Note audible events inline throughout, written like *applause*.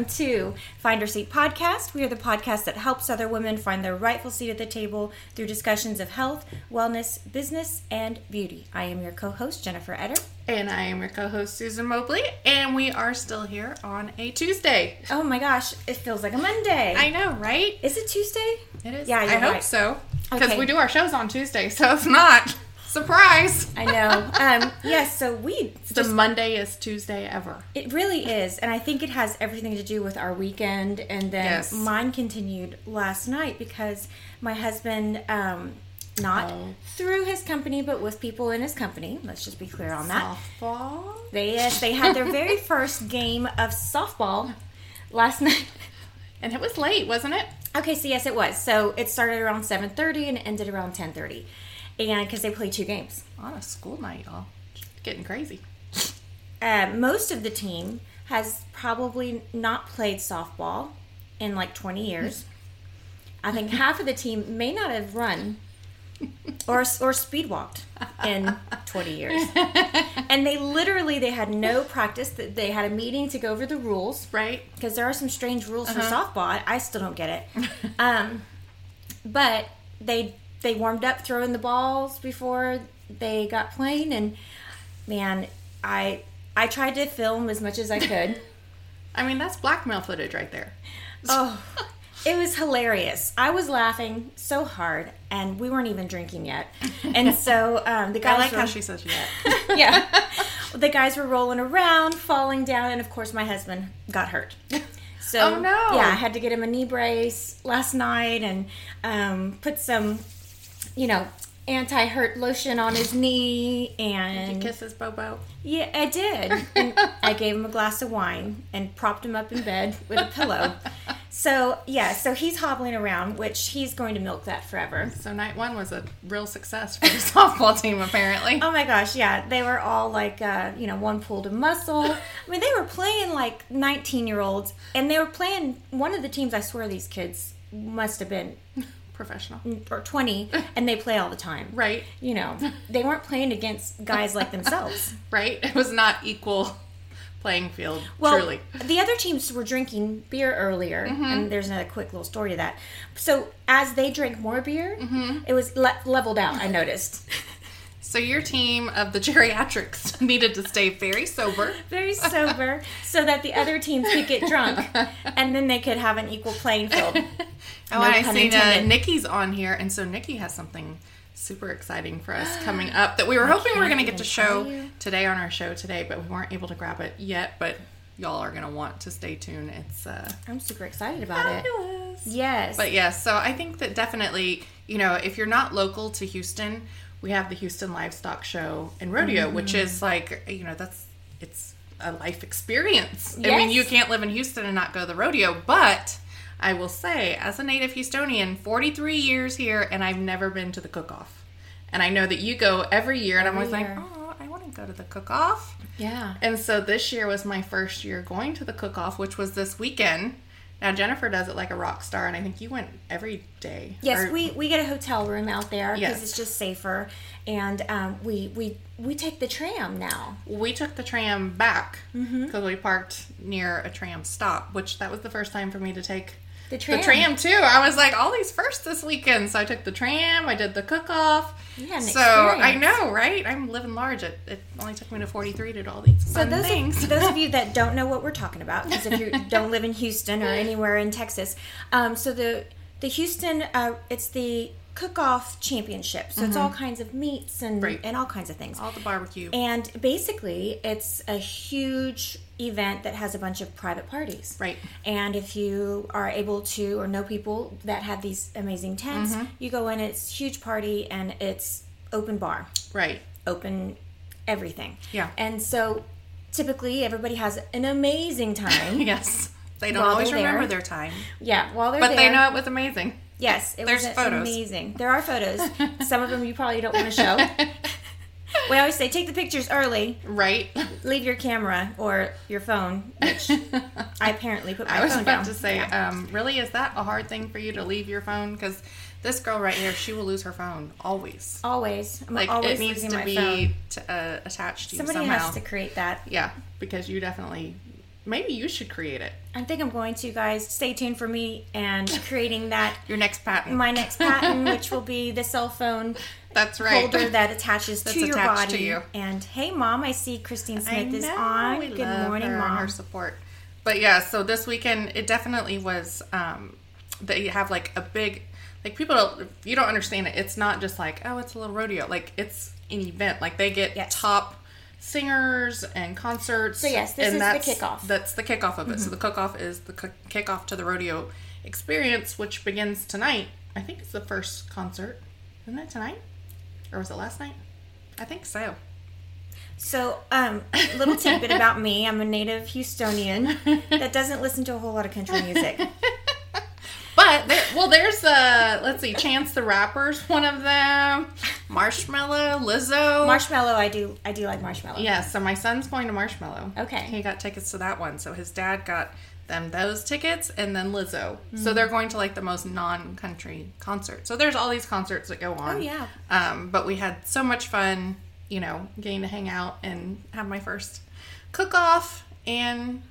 Welcome to Find Your Seat podcast. We are the podcast that helps other women find their rightful seat at the table through discussions of health, wellness, business, and beauty. I am your co host, Jennifer Etter. And I am your co-host Susan Mobley, and we are still here on a Tuesday. Oh my gosh, it feels like a Monday. I know, right? Is it Tuesday? It is. Yeah, I hope right. so. Because Okay. we do our shows on Tuesday, so if not, surprise. I know. um, yes, so we. The Mondayest Tuesday ever. It really is, and I think it has everything to do with our weekend. And then Yes. mine continued last night because my husband, um, not Oh. through his company, but with people in his company. Let's just be clear on that. Softball. They yes, they had their very *laughs* first game of softball last night. And it was late, wasn't it? Okay, so yes, it was. So it started around seven thirty and ended around ten thirty, and because they play two games. On a school night, y'all. Getting crazy. Uh, most of the team has probably not played softball in like 20 years. I think *laughs* half of the team may not have run or or speed walked in 20 years. *laughs* And they literally they had no practice. They had a meeting to go over the rules Right? because there are some strange rules for Uh-huh. softball. I, I still don't get it. *laughs* um, but they they warmed up throwing the balls before they got playing, and man, I I tried to film as much as I could. *laughs* I mean, that's blackmail footage right there. oh, it was hilarious. I was laughing so hard, and we weren't even drinking yet. And *laughs* so um, the guys I like were, how she says *laughs* yeah. yeah. The guys were rolling around, falling down, and of course, my husband got hurt. So, Oh, no. Yeah, I had to get him a knee brace last night and um, put some, you know, anti-hurt lotion on his knee and Kisses Bobo. yeah, I did. And *laughs* I gave him a glass of wine and propped him up in bed with a pillow. *laughs* So yeah, so he's hobbling around, which he's going to milk that forever. So night one was a real success for the *laughs* softball team, apparently. Oh my gosh, yeah. They were all like, uh, you know, one pulled a muscle. I mean, they were playing like 19 year olds, and they were playing one of the teams, I swear these kids must have been Professional. or 20, *laughs* and they play all the time. Right. You know, they weren't playing against guys like themselves. *laughs* Right? It was not equal playing field, Well, truly. the other teams were drinking beer earlier, mm-hmm. and there's another quick little story to that. So as they drank more beer, mm-hmm. it was le- leveled out. I noticed. *laughs* So your team of the *laughs* geriatrics *laughs* needed to stay very sober. very sober so that the other teams could get drunk and then they could have an equal playing field. *laughs* Oh, No and I see uh. Nikki's on here, and so Nikki has something super exciting for us coming up that we were *gasps* hoping we were going to get to show you. today on our show today, but we weren't able to grab it yet. But y'all are going to want to stay tuned. It's uh, I'm super excited about it. Yes. But yes, so I think that definitely, you know, if you're not local to Houston, we have the Houston Livestock Show and Rodeo, Mm-hmm. which is like, you know, that's it's a life experience. I mean, you can't live in Houston and not go to the rodeo, but I will say, as a native Houstonian, 43 years here, and I've never been to the cook-off. And I know that you go every year, and I'm always year. like, oh, I want to go to the cook-off. yeah. And so this year was my first year going to the cook off, which was this weekend. Now Jennifer does it like a rock star, and I think you went every day. Yes, Or- we, we get a hotel room out there because Yes. it's just safer, and um, we we we take the tram now. we took the tram back because Mm-hmm. we parked near a tram stop, which that was the first time for me to take The tram. the tram too. I was like, all these first this weekend, so I took the tram. I did the cook off. Yeah. so I know, right? I'm living large. It, it only took me to 43 to do all these So those things. of, those of you *laughs* that don't know what we're talking about, because if you *laughs* don't live in Houston or anywhere in Texas, um, so the the Houston uh, it's the cook off championship. So it's all kinds of meats and Mm-hmm. Right. and all kinds of things. all the barbecue. And basically, it's a huge event that has a bunch of private parties. Right. And if you are able to or know people that have these amazing tents, Mm-hmm. you go in, it's huge party and it's open bar, right. open everything. Yeah. And so typically everybody has an amazing time. *laughs* Yes. They don't always remember there. their time, yeah, while they're but there. they know it was amazing. Yes, it There's was photos. amazing. There are photos. *laughs* Some of them you probably don't want to show. we always say take the pictures early. Right. leave your camera or your phone, which *laughs* I apparently put my phone down. I was about down. to say, Yeah. um, really, is that a hard thing for you to leave your phone? Because this girl right here, she will lose her phone always. always, I'm Like always it needs losing to my be t- uh, attached to you Somebody somehow. has to create that. Yeah, because you definitely. Maybe you should create it. I think I'm going to, guys. Stay tuned for me and creating that. *laughs* Your next patent. My next patent, which *laughs* will be the cell phone That's right. holder that attaches *laughs* That's to your attached body. to you. And hey, mom, I see Christine Smith is on. we Good love morning, mom. her support. But yeah, so this weekend it definitely was um, that you have like a big like people don't if you don't understand it. It's not just like oh it's a little rodeo. Like it's an event. Like they get Yes. top singers and concerts. So yes, this and is the kickoff. Mm-hmm. That's the kickoff of it. So the kickoff is the kick- kickoff to the rodeo experience, which begins tonight. I think it's the first concert. Isn't it tonight? Or was it last night? I think so. So, um, little tidbit about me: I'm a native Houstonian that doesn't listen to a whole lot of country music. *laughs* But there, well, there's uh, let's see, Chance the Rapper's one of them. Marshmello, Lizzo. Marshmello, I do, I do like Marshmello. yeah, so my son's going to Marshmello. Okay. he got tickets to that one. So his dad got them those tickets, and then Lizzo. Mm-hmm. So they're going to like the most non-country concert. So there's all these concerts that go on. Oh, yeah. Um, but we had so much fun, you know, getting to hang out and have my first cook-off, and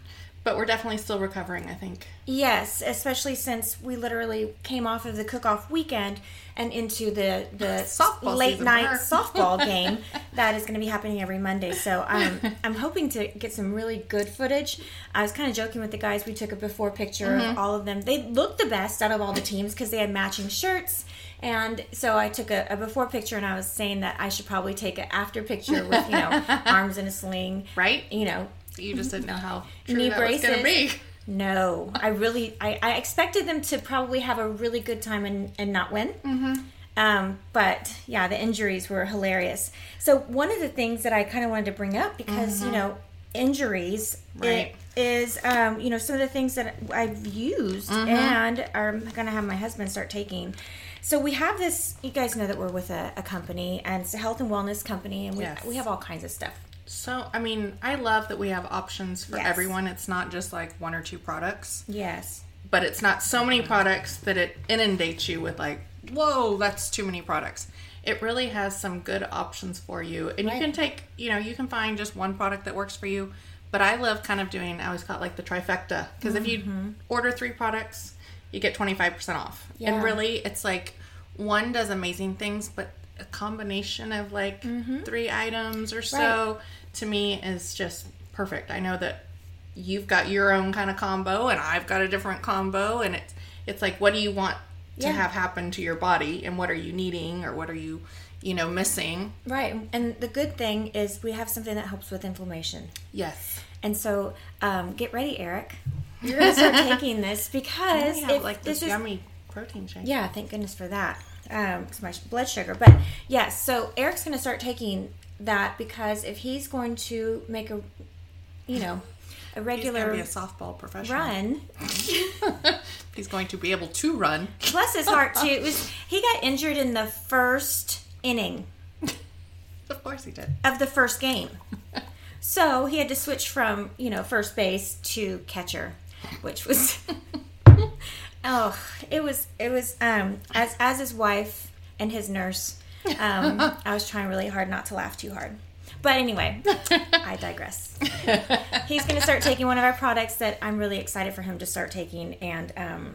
but we're definitely still recovering. I think. Yes, especially since we literally came off of the cook-off weekend and into the the *laughs* Softball late night softball *laughs* game that is going to be happening every Monday. So I'm *laughs* I'm hoping to get some really good footage. I was kind of joking with the guys. We took a before picture Mm-hmm. of all of them. They looked the best out of all the teams because they had matching shirts. And so I took a, a before picture, and I was saying that I should probably take an after picture with you know arms in a sling, Right? You know, You just didn't know how true knee that was going to braces. be. No, I really, I, I expected them to probably have a really good time and, and not win. Mm-hmm. Um, but yeah, the injuries were hilarious. So one of the things that I kind of wanted to bring up because you know injuries Mm-hmm. Right. is um, you know some of the things that I've used Mm-hmm. and I'm gonna have my husband start taking. So we have this. You guys know that we're with a, a company and it's a health and wellness company, and we Yes. we have all kinds of stuff. So, I mean, I love that we have options for Yes. everyone. It's not just like one or two products, Yes. but it's not so many products that it inundates you with like, whoa, that's too many products. It really has some good options for you. And Right. you can take, you know, you can find just one product that works for you. But I love kind of doing, I always call it like the trifecta. Because if you mm-hmm. order three products, you get 25% off. Yeah. And really, it's like one does amazing things, but a combination of like mm-hmm. three items or so to me is just perfect. I know that you've got your own kind of combo and I've got a different combo and it's it's like what do you want to Yeah. have happen to your body and what are you needing or what are you you know missing Right. And the good thing is we have something that helps with inflammation. yes And so um, get ready, Eric. You're going to start *laughs* taking this because we have if like this this is yummy protein shake yeah, thank goodness for that. Um, 'cause my blood sugar. But yes, so Eric's going to start taking that because if he's going to make a, you know, a regular to be a softball professional run, *laughs* he's going to be able to run bless his heart too. It *laughs* was he got injured in the first inning of course he did of the first game. So he had to switch from, you know, first base to catcher, which was *laughs* Oh, it was it was um as as his wife and his nurse. Um, I was trying really hard not to laugh too hard. But anyway, I digress. He's going to start taking one of our products that I'm really excited for him to start taking. And um,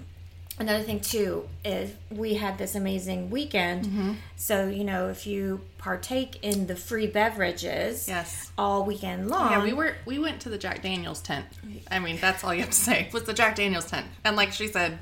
another thing, too, is we had this amazing weekend. Mm-hmm. So, you know, if you partake in the free beverages Yes. all weekend long. Yeah, we were we went to the Jack Daniels tent. I mean, that's all you have to say. Was the Jack Daniels tent, and like she said,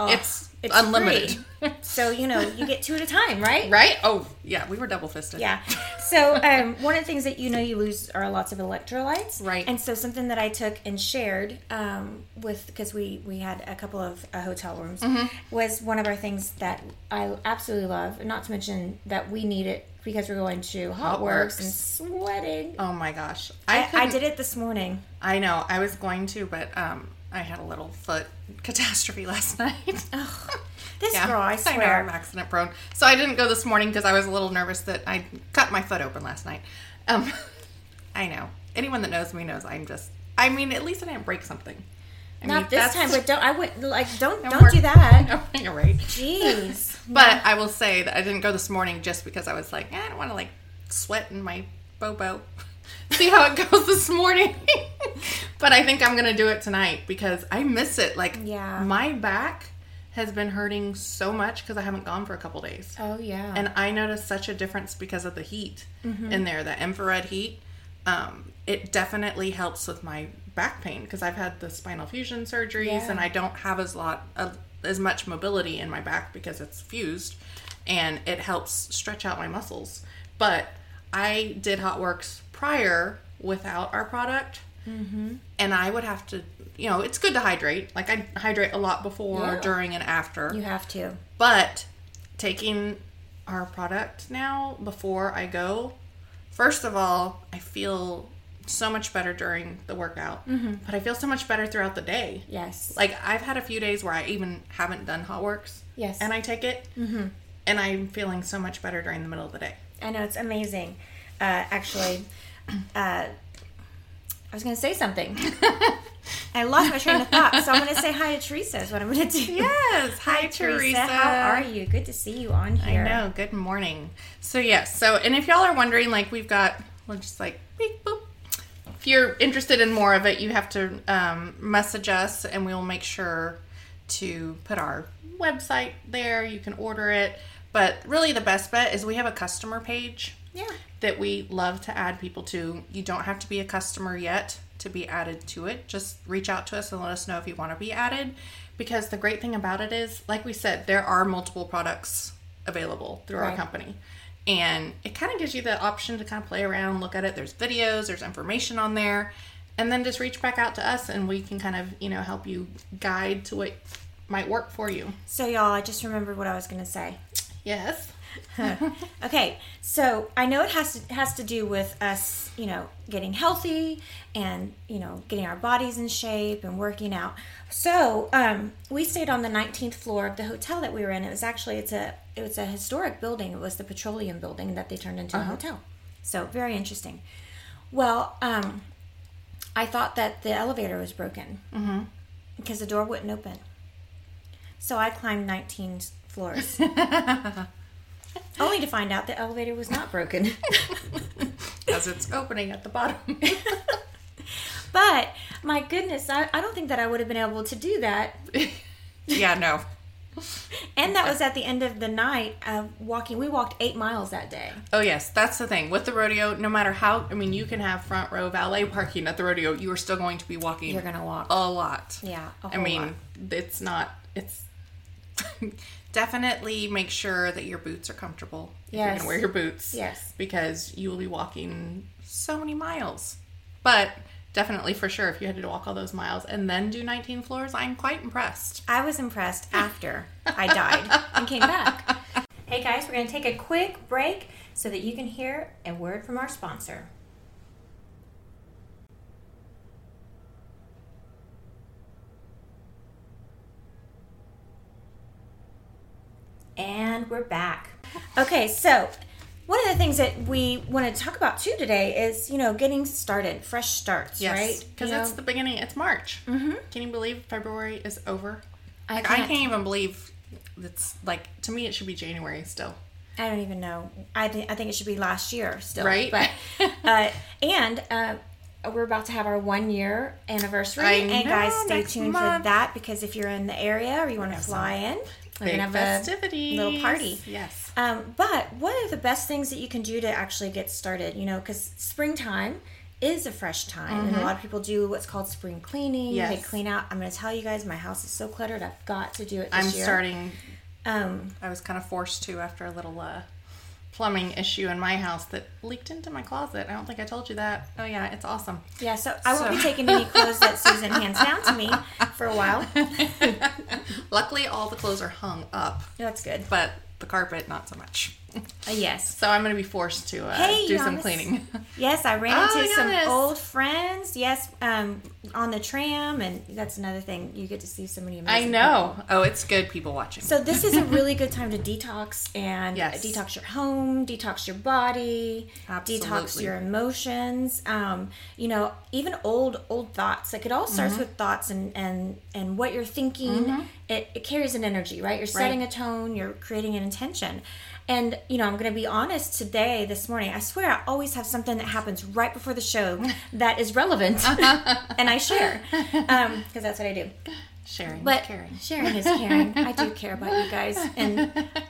it's, unlimited, free. *laughs* so, you know, you get two at a time, right? right? Oh, yeah, we were double fisted. Yeah. So um, one of the things that you know you lose are lots of electrolytes. Right. And so something that I took and shared um, with because we we had a couple of uh, hotel rooms Mm-hmm. was one of our things that I absolutely love. Not to mention that we need it because we're going to Hot, Works, and sweating. Oh my gosh, I, I couldn't- did it this morning. I know. I was going to, but um, I had a little foot *laughs* catastrophe last night. *laughs* This Yeah, girl, I swear, I'm accident prone. So I didn't go this morning because I was a little nervous that I cut my foot open last night. Um, *laughs* I know. Anyone that knows me knows I'm just. I mean, at least I didn't break something. I mean, Not this that's- time, but don't I would like don't don't do that. No, you're right. Jeez. But I will say that I didn't go this morning just because I was like, eh, I don't want to like sweat in my bobo. See how it goes this morning. *laughs* but I think I'm gonna do it tonight because I miss it. Like, Yeah. my back has been hurting so much because I haven't gone for a couple days. Oh yeah. And I noticed such a difference because of the heat in there, the infrared heat. Um, it definitely helps with my back pain because I've had the spinal fusion surgeries Yeah. and I don't have as lot of, as much mobility in my back because it's fused, and it helps stretch out my muscles. But I did Hot Works prior without our product, and I would have to. You know, it's good to hydrate. Like I hydrate a lot before, Yeah. during, and after. you have to. But taking our product now before I go, first of all, I feel so much better during the workout, but I feel so much better throughout the day. Yes. Like I've had a few days where I even haven't done hot works. Yes. And I take it, mm-hmm. and I'm feeling so much better during the middle of the day. I know it's amazing. Uh, actually, *clears throat* uh, I was going to say something. *laughs* I lost my train of thought, so I'm going to say hi to Teresa. Is what I'm going to do. Yes. Hi, Teresa. How are you? Good to see you on here. I know. Good morning. So yes. So and if y'all are wondering, like we've got, we'll just like beep boop. If you're interested in more of it, you have to um, message us, and we'll make sure to put our website there. You can order it. But really, the best bet is we have a customer page Yeah. That we love to add people to. You don't have to be a customer yet to be added to it. Just reach out to us and let us know if you want to be added. Because the great thing about it is, like we said, there are multiple products available through our company. And it kind of gives you the option to kind of play around, look at it. There's videos, there's information on there. And then just reach back out to us and we can kind of, you know, help you guide to what might work for you. So, y'all, I just remembered what I was going to say. Yes. *laughs* Okay, so I know it has to has to do with us, you know, getting healthy and you know getting our bodies in shape and working out. So um, we stayed on the 19th floor of the hotel that we were in. It was actually it's a it was a historic building. It was the petroleum building that they turned into a hotel. So very interesting. Well, um, I thought that the elevator was broken because the door wouldn't open. So I climbed 19 floors. *laughs* Only to find out the elevator was not broken. *laughs* As it's opening at the bottom. *laughs* but my goodness, I, I don't think that I would have been able to do that. *laughs* yeah, no. And that was at the end of the night of walking. We walked eight miles that day. Oh yes, that's the thing with the rodeo. No matter how, I mean, you can have front row valet parking at the rodeo. You are still going to be walking. You're gonna walk. a lot. Yeah, a I mean, lot. it's not. It's definitely make sure that your boots are comfortable. If you're Yes. gonna wear your boots. Yes. Because you will be walking so many miles. But definitely for sure, if you had to walk all those miles and then do 19 floors, I'm quite impressed. I was impressed after I died and came back. *laughs* Hey guys, we're going to take a quick break so that you can hear a word from our sponsor. And we're back. Okay, so one of the things that we want to talk about too today is, you know, getting started, fresh starts, Yes. right? Because it's know, the beginning. It's March. Mm-hmm. Can you believe February is over? I Like, can't- can't even believe it's like to me it should be January still. I don't even know. I, th- I think it should be last year still. Right? But *laughs* uh, and uh, we're about to have our one year anniversary, I and guys, stay tuned month. for that because if you're in the area or you want to fly in, we're Big gonna have festivities. a little party. Yes. Um, but what are the best things that you can do to actually get started? You know, because springtime is a fresh time, and a lot of people do what's called spring cleaning. They Mm-hmm. Clean out. I'm going to tell you guys, my house is so cluttered. I've got to do it. This I'm year. starting Um, I was kind of forced to after a little uh, plumbing issue in my house that leaked into my closet. I don't think I told you that. Oh yeah, it's awesome. Yeah, so I won't be taking any clothes that *laughs* Susan hands down to me for a while. *laughs* Luckily, all the clothes are hung up, Yeah, That's good. but the carpet not so much. *laughs* Uh, yes. So I'm going to be forced to uh, Hey, do some cleaning. *laughs* Yes, I ran Oh, into some old friends. Yes, um, on the tram, and that's another thing. You get to see so many amazing I know. Oh, it's good people watching. So this is a *laughs* really good time to detox and Yes. detox your home, detox your body, detox your emotions. Um, you know, even old old thoughts. Like it all starts Mm-hmm. with thoughts and and and what you're thinking. It, it carries an energy, right? You're setting Right. a tone. You're creating an intention. And you know, I'm going to be honest today, this morning. I swear, I always have something that happens right before the show *laughs* that is relevant, *laughs* and I share because that's what I do. sharing, But is caring. sharing is caring. I do *laughs* care about you guys and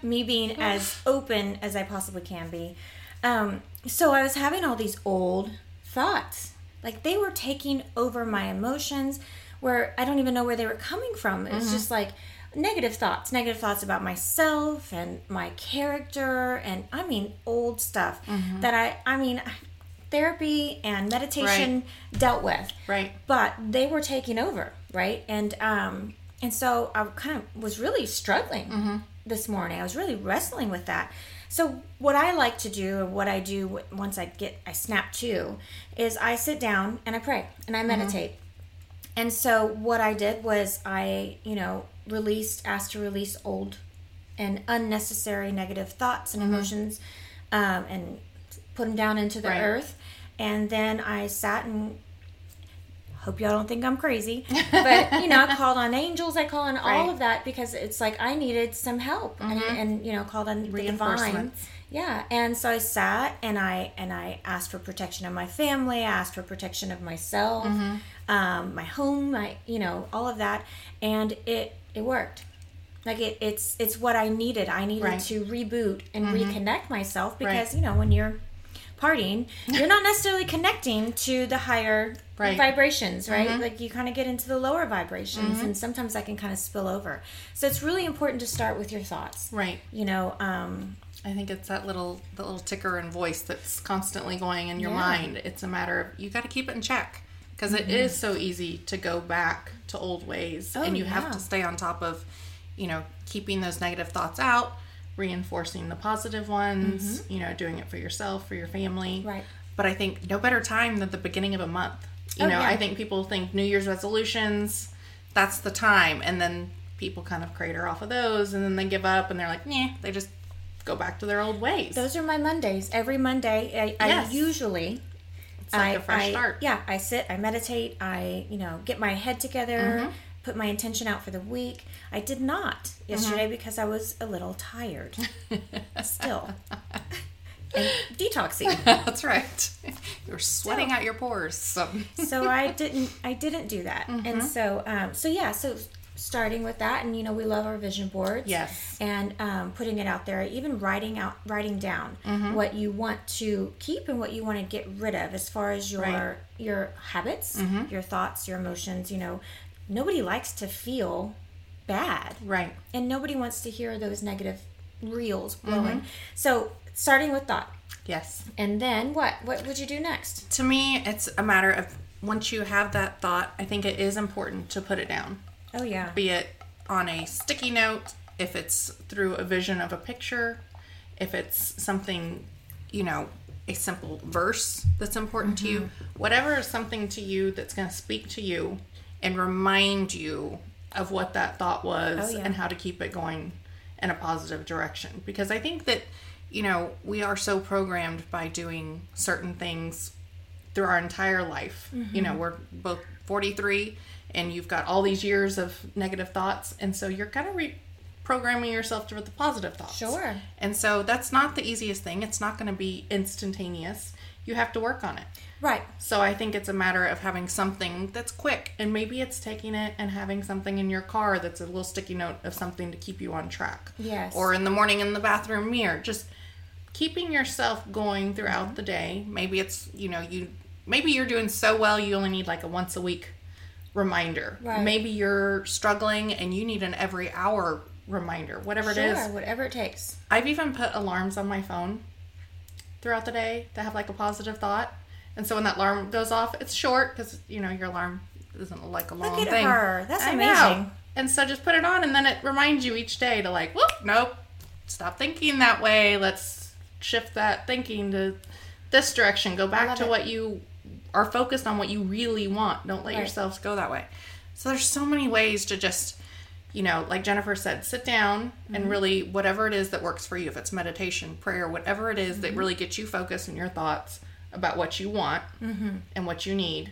me being as open as I possibly can be. Um, so I was having all these old thoughts. Like they were taking over my emotions where I don't even know where they were coming from. It was Mm-hmm. just like negative thoughts, negative thoughts about myself and my character and I mean old stuff Mm-hmm. that I I mean therapy and meditation dealt with. Right. but they were taking over right? And um and so i kind of was really struggling this morning. I was really wrestling with that. So what i like to do and what i do once i get i snap to is i sit down and i pray and i meditate and so what i did was i you know released asked to release old and unnecessary negative thoughts and emotions um, and put them down into the Right. earth and then i sat and hope y'all don't think I'm crazy. *laughs* But you know, I called on angels, I called on all of that because it's like I needed some help and, and you know, called on the divine. Yeah. And so I sat and I and I asked for protection of my family, I asked for protection of myself, um, my home, my you know, all of that. And it it worked. Like it, it's it's what I needed. I needed Right. to reboot and reconnect myself because Right. you know when you're partying, you're not necessarily connecting to the higher Right. vibrations, right? Like you kind of get into the lower vibrations, Mm-hmm. and sometimes that can kind of spill over. So it's really important to start with your thoughts. Right. You know, um, I think it's that little the little ticker and voice that's constantly going in your Yeah. mind. It's a matter of you got to keep it in check because is so easy to go back to old ways, Oh, and you yeah. have to stay on top of, you know, keeping those negative thoughts out, reinforcing the positive ones. You know, doing it for yourself, for your family. Mm-hmm. Right. But I think no better time than the beginning of a month. You Oh, know, yeah. I think people think New Year's resolutions, that's the time, and then people kind of crater off of those, and then they give up, and they're like, yeah, they just go back to their old ways. those are my Mondays. Every Monday, I, Yes. I usually. It's like I, a fresh I- start. Yeah, I sit, I meditate, I, you know, get my head together, Mm-hmm. put my intention out for the week. I did not yesterday Mm-hmm. because I was a little tired. *laughs* Still. *laughs* and detoxing. *laughs* That's right. You're sweating out your pores. So. so I didn't I didn't do that. Mm-hmm. And so um so yeah, so starting with that and you know we love our vision boards. Yes. And um, putting it out there, even writing out writing down Mm-hmm. what you want to keep and what you want to get rid of as far as your Right. Mm-hmm. your habits, your thoughts, your emotions, you know. Nobody likes to feel bad. Right. And nobody wants to hear those negative reels Mm-hmm. So starting with thought. Yes. And then what? What would you do next? To me, it's a matter of once you have that thought, I think it is important to put it down. Oh yeah. Be it on a sticky note, if it's through a vision of a picture, if it's something, you know, a simple verse that's important to you, mm-hmm. whatever is something to you that's going to speak to you and remind you of what that thought was Oh, yeah. and how to keep it going in a positive direction. Because I think that, you know, we are so programmed by doing certain things through our entire life. You know, mm-hmm. we're both 43 and you've got all these years of negative thoughts and so you're kind of reprogramming yourself to with the positive thoughts Sure. and so that's not the easiest thing it's not going to be instantaneous you have to work on it Right. so I think it's a matter of having something that's quick, and maybe it's taking it and having something in your car that's a little sticky note of something to keep you on track. Yes. Or in the morning in the bathroom mirror, just keeping yourself going throughout Mm-hmm. the day. Maybe it's you know you maybe you're doing so well you only need like a once a week reminder. Right. Maybe you're struggling and you need an every hour reminder. Whatever Sure. it is. Whatever it takes. I've even put alarms on my phone throughout the day to have like a positive thought. And so when that alarm goes off, it's short because you know your alarm isn't like a long at thing. her. That's I know. amazing. And so just put it on, and then it reminds you each day to like, whoop, nope, stop thinking that way. Let's shift that thinking to this direction. Go back to it. what you are focused on, what you really want. Don't let Right. yourselves go that way. So there's so many ways to just you know, like Jennifer said, sit down Mm-hmm. and really whatever it is that works for you, if it's meditation, prayer, whatever it is Mm-hmm. that really gets you focused in your thoughts about what you want Mm-hmm. and what you need,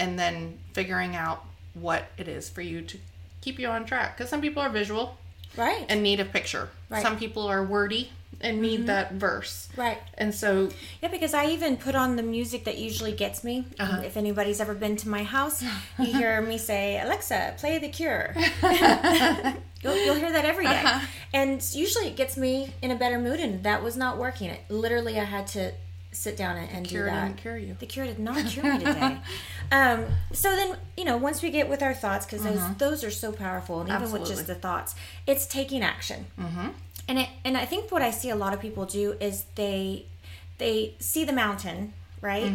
and then figuring out what it is for you to keep you on track. Because some people are visual Right. and need a picture, Right. some people are wordy and need that verse. right. And so, Yeah, because I even put on the music that usually gets me. Uh-huh. If anybody's ever been to my house, *laughs* you hear me say, Alexa, play The Cure. *laughs* you'll, you'll hear that every day. Uh-huh. And usually it gets me in a better mood, and that was not working. It literally, I had to sit down and, and do Cure that. didn't cure you. The Cure did not cure me today. *laughs* um, so then, you know, once we get with our thoughts, because those those are so powerful, and even with Mm-hmm. Just the thoughts, it's taking action. Mm-hmm. And it, and I think what I see a lot of people do is they they see the mountain, right?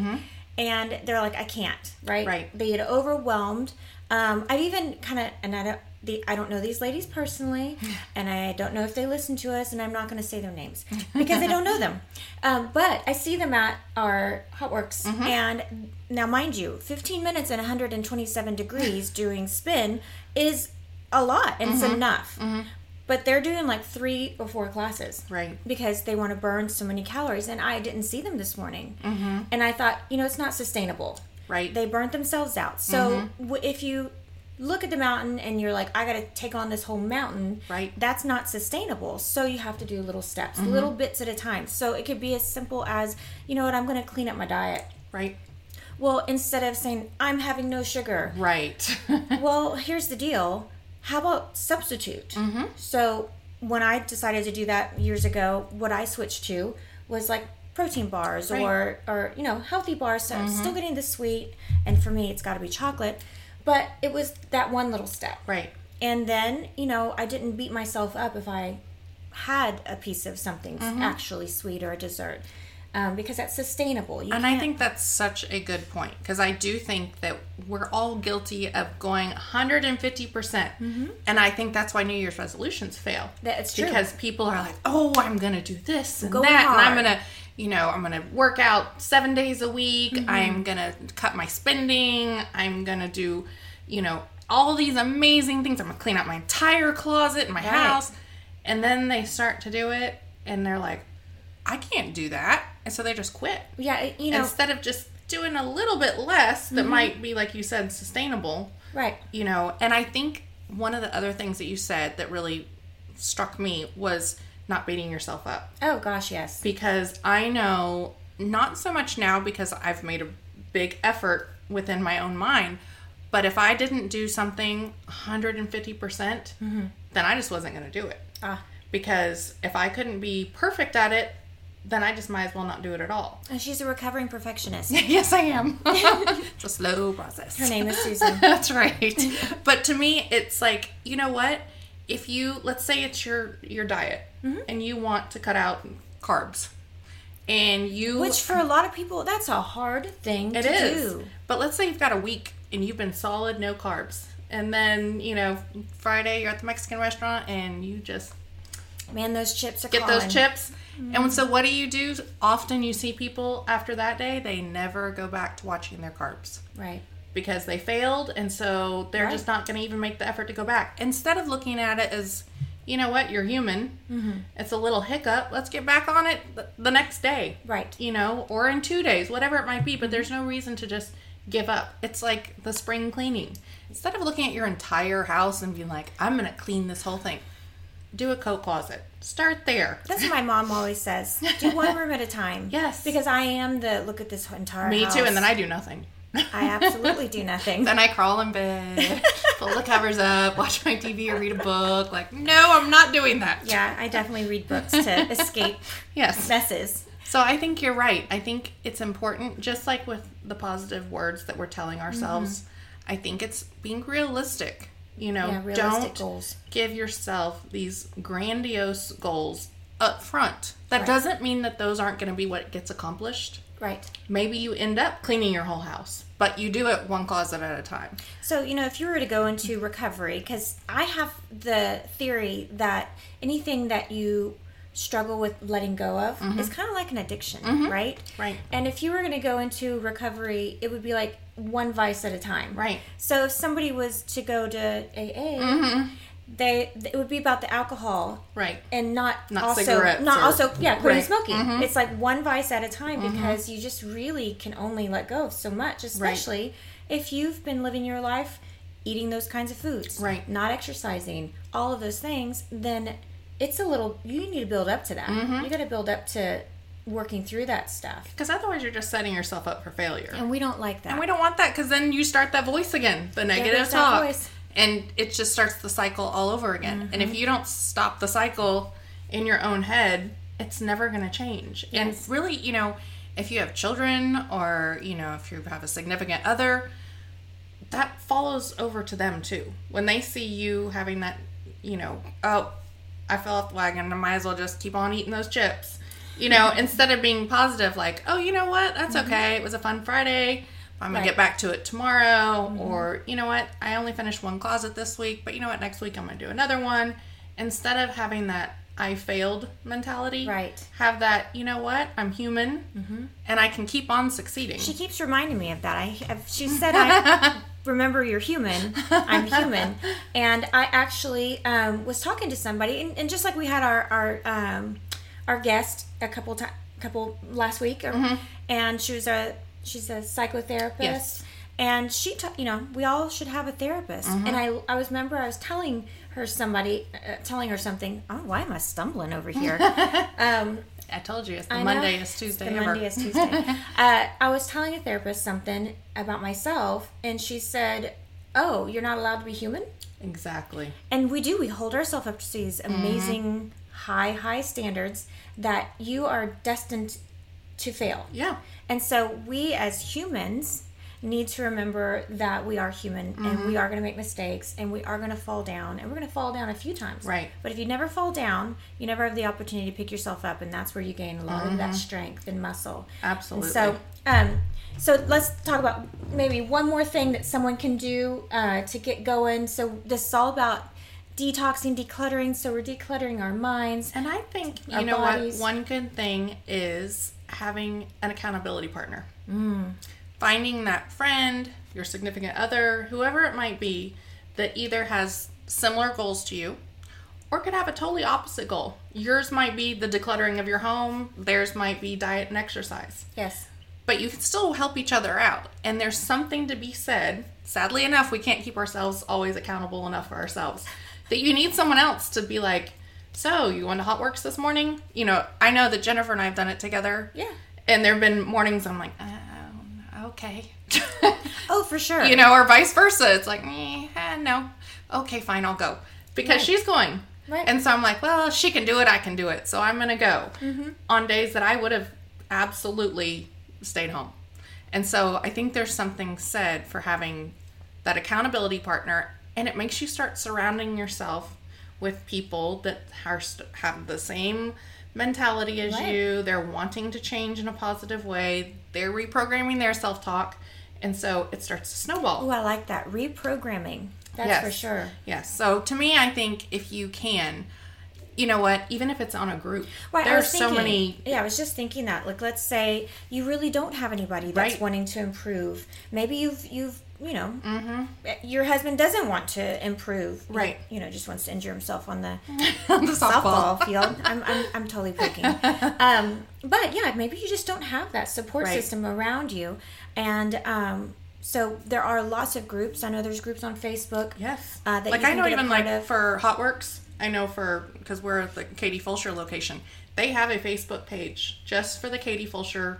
And they're like, I can't, right? Mm-hmm. Right. They get overwhelmed. Um, I've even kind of, and I don't, the, I don't know these ladies personally, *laughs* and I don't know if they listen to us, and I'm not going to say their names because I don't know them. *laughs* Um, but I see them at our Hotworks, Mm-hmm. and now, mind you, 15 minutes and 127 degrees doing spin is a lot, and Mm-hmm. it's enough. But they're doing like three or four classes Right. because they want to burn so many calories and i didn't see them this morning Mm-hmm. and i thought you know it's not sustainable Right. they burnt themselves out so Mm-hmm. w- if you look at the mountain and you're like i gotta take on this whole mountain Right. that's not sustainable so you have to do little steps Mm-hmm. little bits at a time so it could be as simple as you know what i'm gonna clean up my diet right? well instead of saying i'm having no sugar Right. *laughs* well, here's the deal. How about substitute? Mm-hmm. So when I decided to do that years ago, what I switched to was like protein bars or or you know healthy bars. So I'm still getting the sweet, and for me, it's got to be chocolate. But it was that one little step. right. And then you know I didn't beat myself up if I had a piece of something Mm-hmm. actually sweet or a dessert. Um, because that's sustainable. You And I think that's such a good point because I do think that we're all guilty of going 150%. percent And I think that's why New Year's resolutions fail. Mm-hmm. That's true. Because people are like, oh, I'm going to do this and Go that. And I'm going to, you know, I'm going to work out seven days a week. Mm-hmm. I'm going to cut my spending. I'm going to do, you know, all these amazing things. I'm going to clean out my entire closet in my Right. house. And then they start to do it and they're like, I can't do that. And so they just quit yeah, you know, instead of just doing a little bit less that Mm-hmm. might be like you said sustainable right. you know and i think one of the other things that you said that really struck me was not beating yourself up Oh gosh, yes. because i know not so much now because i've made a big effort within my own mind but if i didn't do something 150% then i just wasn't going to do it Ah. because if i couldn't be perfect at it then i just might as well not do it at all And she's a recovering perfectionist. *laughs* Yes, I am. *laughs* *laughs* it's a slow process. Her name is Susan. That's right. But to me, it's like you know what? If you let's say it's your your diet Mm-hmm. and you want to cut out carbs, and you Which for a lot of people, that's a hard thing it to is. do. But let's say you've got a week and you've been solid no carbs, and then you know Friday you're at the Mexican restaurant and you just Man, those chips are get calling. those chips. And so what do you do? Often you see people after that day, they never go back to watching their carbs Right. because they failed and so they're Right. just not going to even make the effort to go back. Instead of looking at it as, you know what, you're human. Mm-hmm. It's a little hiccup. Let's get back on it the next day. Right. You know, or in 2 days, whatever it might be, but there's no reason to just give up. It's like the spring cleaning. Instead of looking at your entire house and being like, I'm going to clean this whole thing, do a coat closet. Start there. That's what my mom always says. Do *laughs* one room at a time. Yes. Because I am the look at this entire room. Me house. too. And then I do nothing. I absolutely do *laughs* nothing. Then I crawl in bed, pull the covers up, watch my TV or read a book. Like, no, I'm not doing that. yeah, I definitely read books to *laughs* escape Yes. messes. So I think you're right. I think it's important, just like with the positive words that we're telling ourselves. Mm-hmm. I think it's being realistic. You know, Yeah, don't goals. give yourself these grandiose goals up front. That Right. doesn't mean that those aren't going to be what gets accomplished. Right. Maybe you end up cleaning your whole house, but you do it one closet at a time. So, you know, if you were to go into recovery, because I have the theory that anything that you struggle with letting go of mm-hmm. is kind of like an addiction, mm-hmm. right? Right. And if you were going to go into recovery, it would be like one vice at a time. Right. So if somebody was to go to AA, they it would be about the alcohol Right. and not, Not also cigarettes not or- also yeah quitting Right. Mm-hmm. smoking it's like one vice at a time because you just really can only let go of so much especially if you've been living your life eating those kinds of foods Right. not exercising all of those things then it's a little you need to build up to that Mm-hmm. you got to build up to working through that stuff Because otherwise, you're just setting yourself up for failure. and we don't like that And we don't want that because then you start that voice again, the negative that talk. And it just starts the cycle all over again. And Mm-hmm. if you don't stop the cycle in your own head, it's never going to change. Yes. And really, you know, if you have children or, you know, if you have a significant other, that follows over to them too. When they see you having that, you know, oh, I fell off the wagon, I might as well just keep on eating those chips. You know, instead of being positive, like, oh, you know what, that's okay. It was a fun Friday. I'm gonna Right. get back to it tomorrow. Or, you know what, I only finished one closet this week, but you know what, next week I'm gonna do another one. Instead of having that I failed mentality, Right. Have that, you know what, I'm human and I can keep on succeeding. She keeps reminding me of that. I have, she *laughs* said, "I remember you're human. I'm human." And I actually um, was talking to somebody, and, and just like we had our our um, our guest a couple times, couple last week, or, and she was a she's a psychotherapist. Yes. And she, ta- you know, we all should have a therapist. And I, I was remember I was telling her somebody, uh, telling her something. Oh, why am I stumbling over here? *laughs* um, I told you it's the I. Monday is It's Tuesday the ever. Monday is *laughs* Tuesday. uh, I was telling a therapist something about myself, and she said, "Oh, you're not allowed to be human." exactly. And we do. We hold ourselves up to these amazing, high, high standards that you are destined to fail. Yeah. And so we as humans need to remember that we are human and we are going to make mistakes and we are going to fall down and we're going to fall down a few times. Right. But if you never fall down, you never have the opportunity to pick yourself up and that's where you gain a lot of that strength and muscle. Absolutely. And so, um, so let's talk about maybe one more thing that someone can do uh, to get going. So this is all about detoxing, decluttering. So we're decluttering our minds. And I think you know bodies. what? One good thing is having an accountability partner. Mm. Finding that friend, your significant other, whoever it might be, that either has similar goals to you or could have a totally opposite goal. Yours might be the decluttering of your home, theirs might be diet and exercise. Yes. But you can still help each other out. And there's something to be said. Sadly enough, we can't keep ourselves always accountable enough for ourselves. That you need someone else to be like, so you went to Hot Works this morning? You know, I know that Jennifer and I have done it together. Yeah. And there have been mornings I'm like, oh, okay. *laughs* Oh, for sure. you know, or vice versa. It's like, eh, no. Okay, fine, I'll go. Because she's going. Right. And so I'm like, well, she can do it, I can do it. So I'm going to go Mm-hmm. on days that I would have absolutely stayed home. And so I think there's something said for having that accountability partner, and it makes you start surrounding yourself with people that are, have the same mentality as Right. you. They're wanting to change in a positive way. They're reprogramming their self talk, and so it starts to snowball. Oh, I like that. Reprogramming. That's Yes. for sure. Yes. So to me, I think if you can, you know what? Even if it's on a group, Right, there are so many. Yeah, I was just thinking that. Like, let's say you really don't have anybody that's Right. wanting to improve. Maybe you've you've you know, your husband doesn't want to improve. He, Mm-hmm. Right. you know, just wants to injure himself on the *laughs* the softball field. I'm, I'm, I'm totally *laughs* poking. Um, but yeah, maybe you just don't have that support Right. system around you, and um, so there are lots of groups. I know there's groups on Facebook. Yes. Uh, that like I know even like of. for Hotworks, I know for because we're at the Katy Fulshear location, they have a Facebook page just for the Katy Fulshear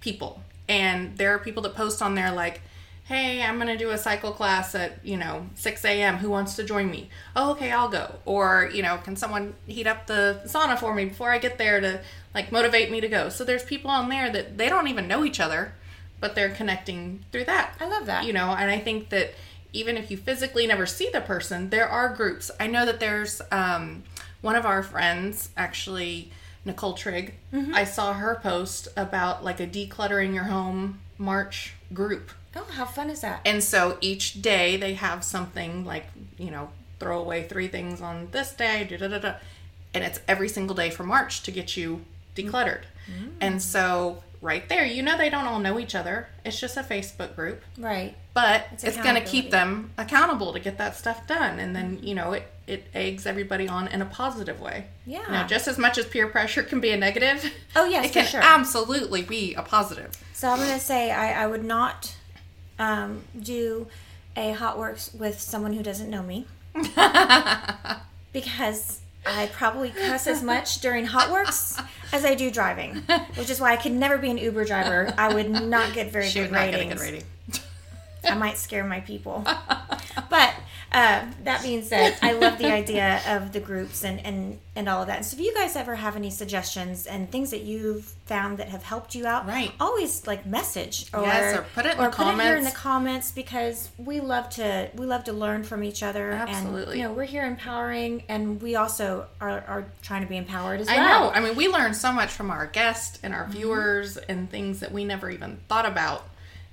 people, and there are people that post on there like. Hey, I'm gonna do a cycle class at you know 6 a.m. Who wants to join me? Oh, okay, I'll go. Or you know, can someone heat up the sauna for me before I get there to like motivate me to go? So there's people on there that they don't even know each other, but they're connecting through that. I love that. You know, and I think that even if you physically never see the person, there are groups. I know that there's um, one of our friends, actually, Nicole Trigg. Mm-hmm. I saw her post about like a decluttering your home march group. Oh, how fun is that? And so each day they have something like, you know, throw away three things on this day, da da da da. And it's every single day for March to get you decluttered. Mm. And so right there, you know, they don't all know each other. It's just a Facebook group right. but it's, It's going to keep them accountable to get that stuff done and then you know it it eggs everybody on in a positive way Yeah. know just as much as peer pressure can be a negative Oh, yes, it for can sure. absolutely be a positive So I'm gonna say I, I would not um, do a hot works with someone who doesn't know me *laughs* because I probably cuss as much during hot works as I do driving, which is why I could never be an Uber driver. I would not get very she good ratings. get good rating I might scare my people. But uh, that being said, I love the idea of the groups and, and, and all of that. So if you guys ever have any suggestions and things that you've found that have helped you out, Right. always like message or, Yes, or put it in the put it here in the comments. comments because we love to we love to learn from each other. And, Absolutely. you know, we're here empowering and we also are, are trying to be empowered as i well. I know i mean we learn so much from our guests and Mm-hmm. our viewers and things that we never even thought about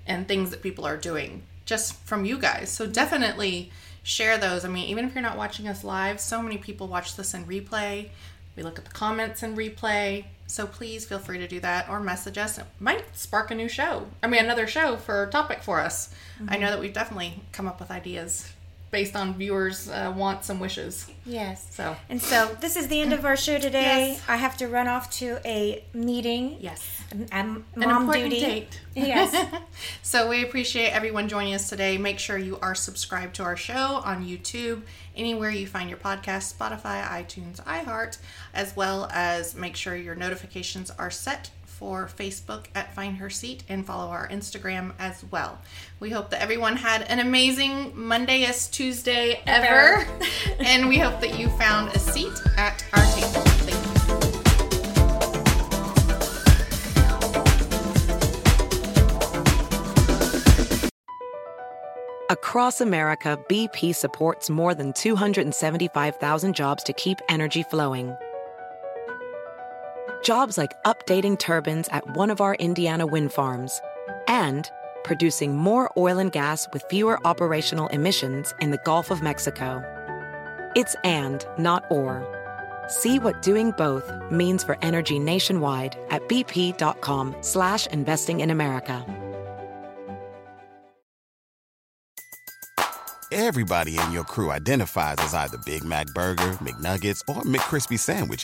and things that people are doing just from you guys so definitely share those. I mean even if you're not watching us live so many people watch this in replay. We look at the comments in replay. So please feel free to do that or message us. It might spark a new show i mean another show for a topic for us. I mm-hmm. know that we've definitely come up with ideas based on viewers uh, wants and wishes Yes. So. And so this is the end of our show today. Yes. I have to run off to a meeting. yes I'm mom duty. date. *laughs* Yes. *laughs* so we appreciate everyone joining us today. Make sure you are subscribed to our show on YouTube, anywhere you find your podcast, Spotify, iTunes, iHeart, as well as make sure your notifications are set for Facebook at Find Her Seat and follow our Instagram as well. We hope that everyone had an amazing Mondayest Tuesday ever, *laughs* and we hope that you found a seat at our table. Thank you. Across America, BP supports more than 275,000 jobs to keep energy flowing. Jobs like updating turbines at one of our Indiana wind farms and producing more oil and gas with fewer operational emissions in the Gulf of Mexico. It's and, not or. See what doing both means for energy nationwide at bp.com slash investing in America. Everybody in your crew identifies as either Big Mac Burger, McNuggets, or McCrispy Sandwich.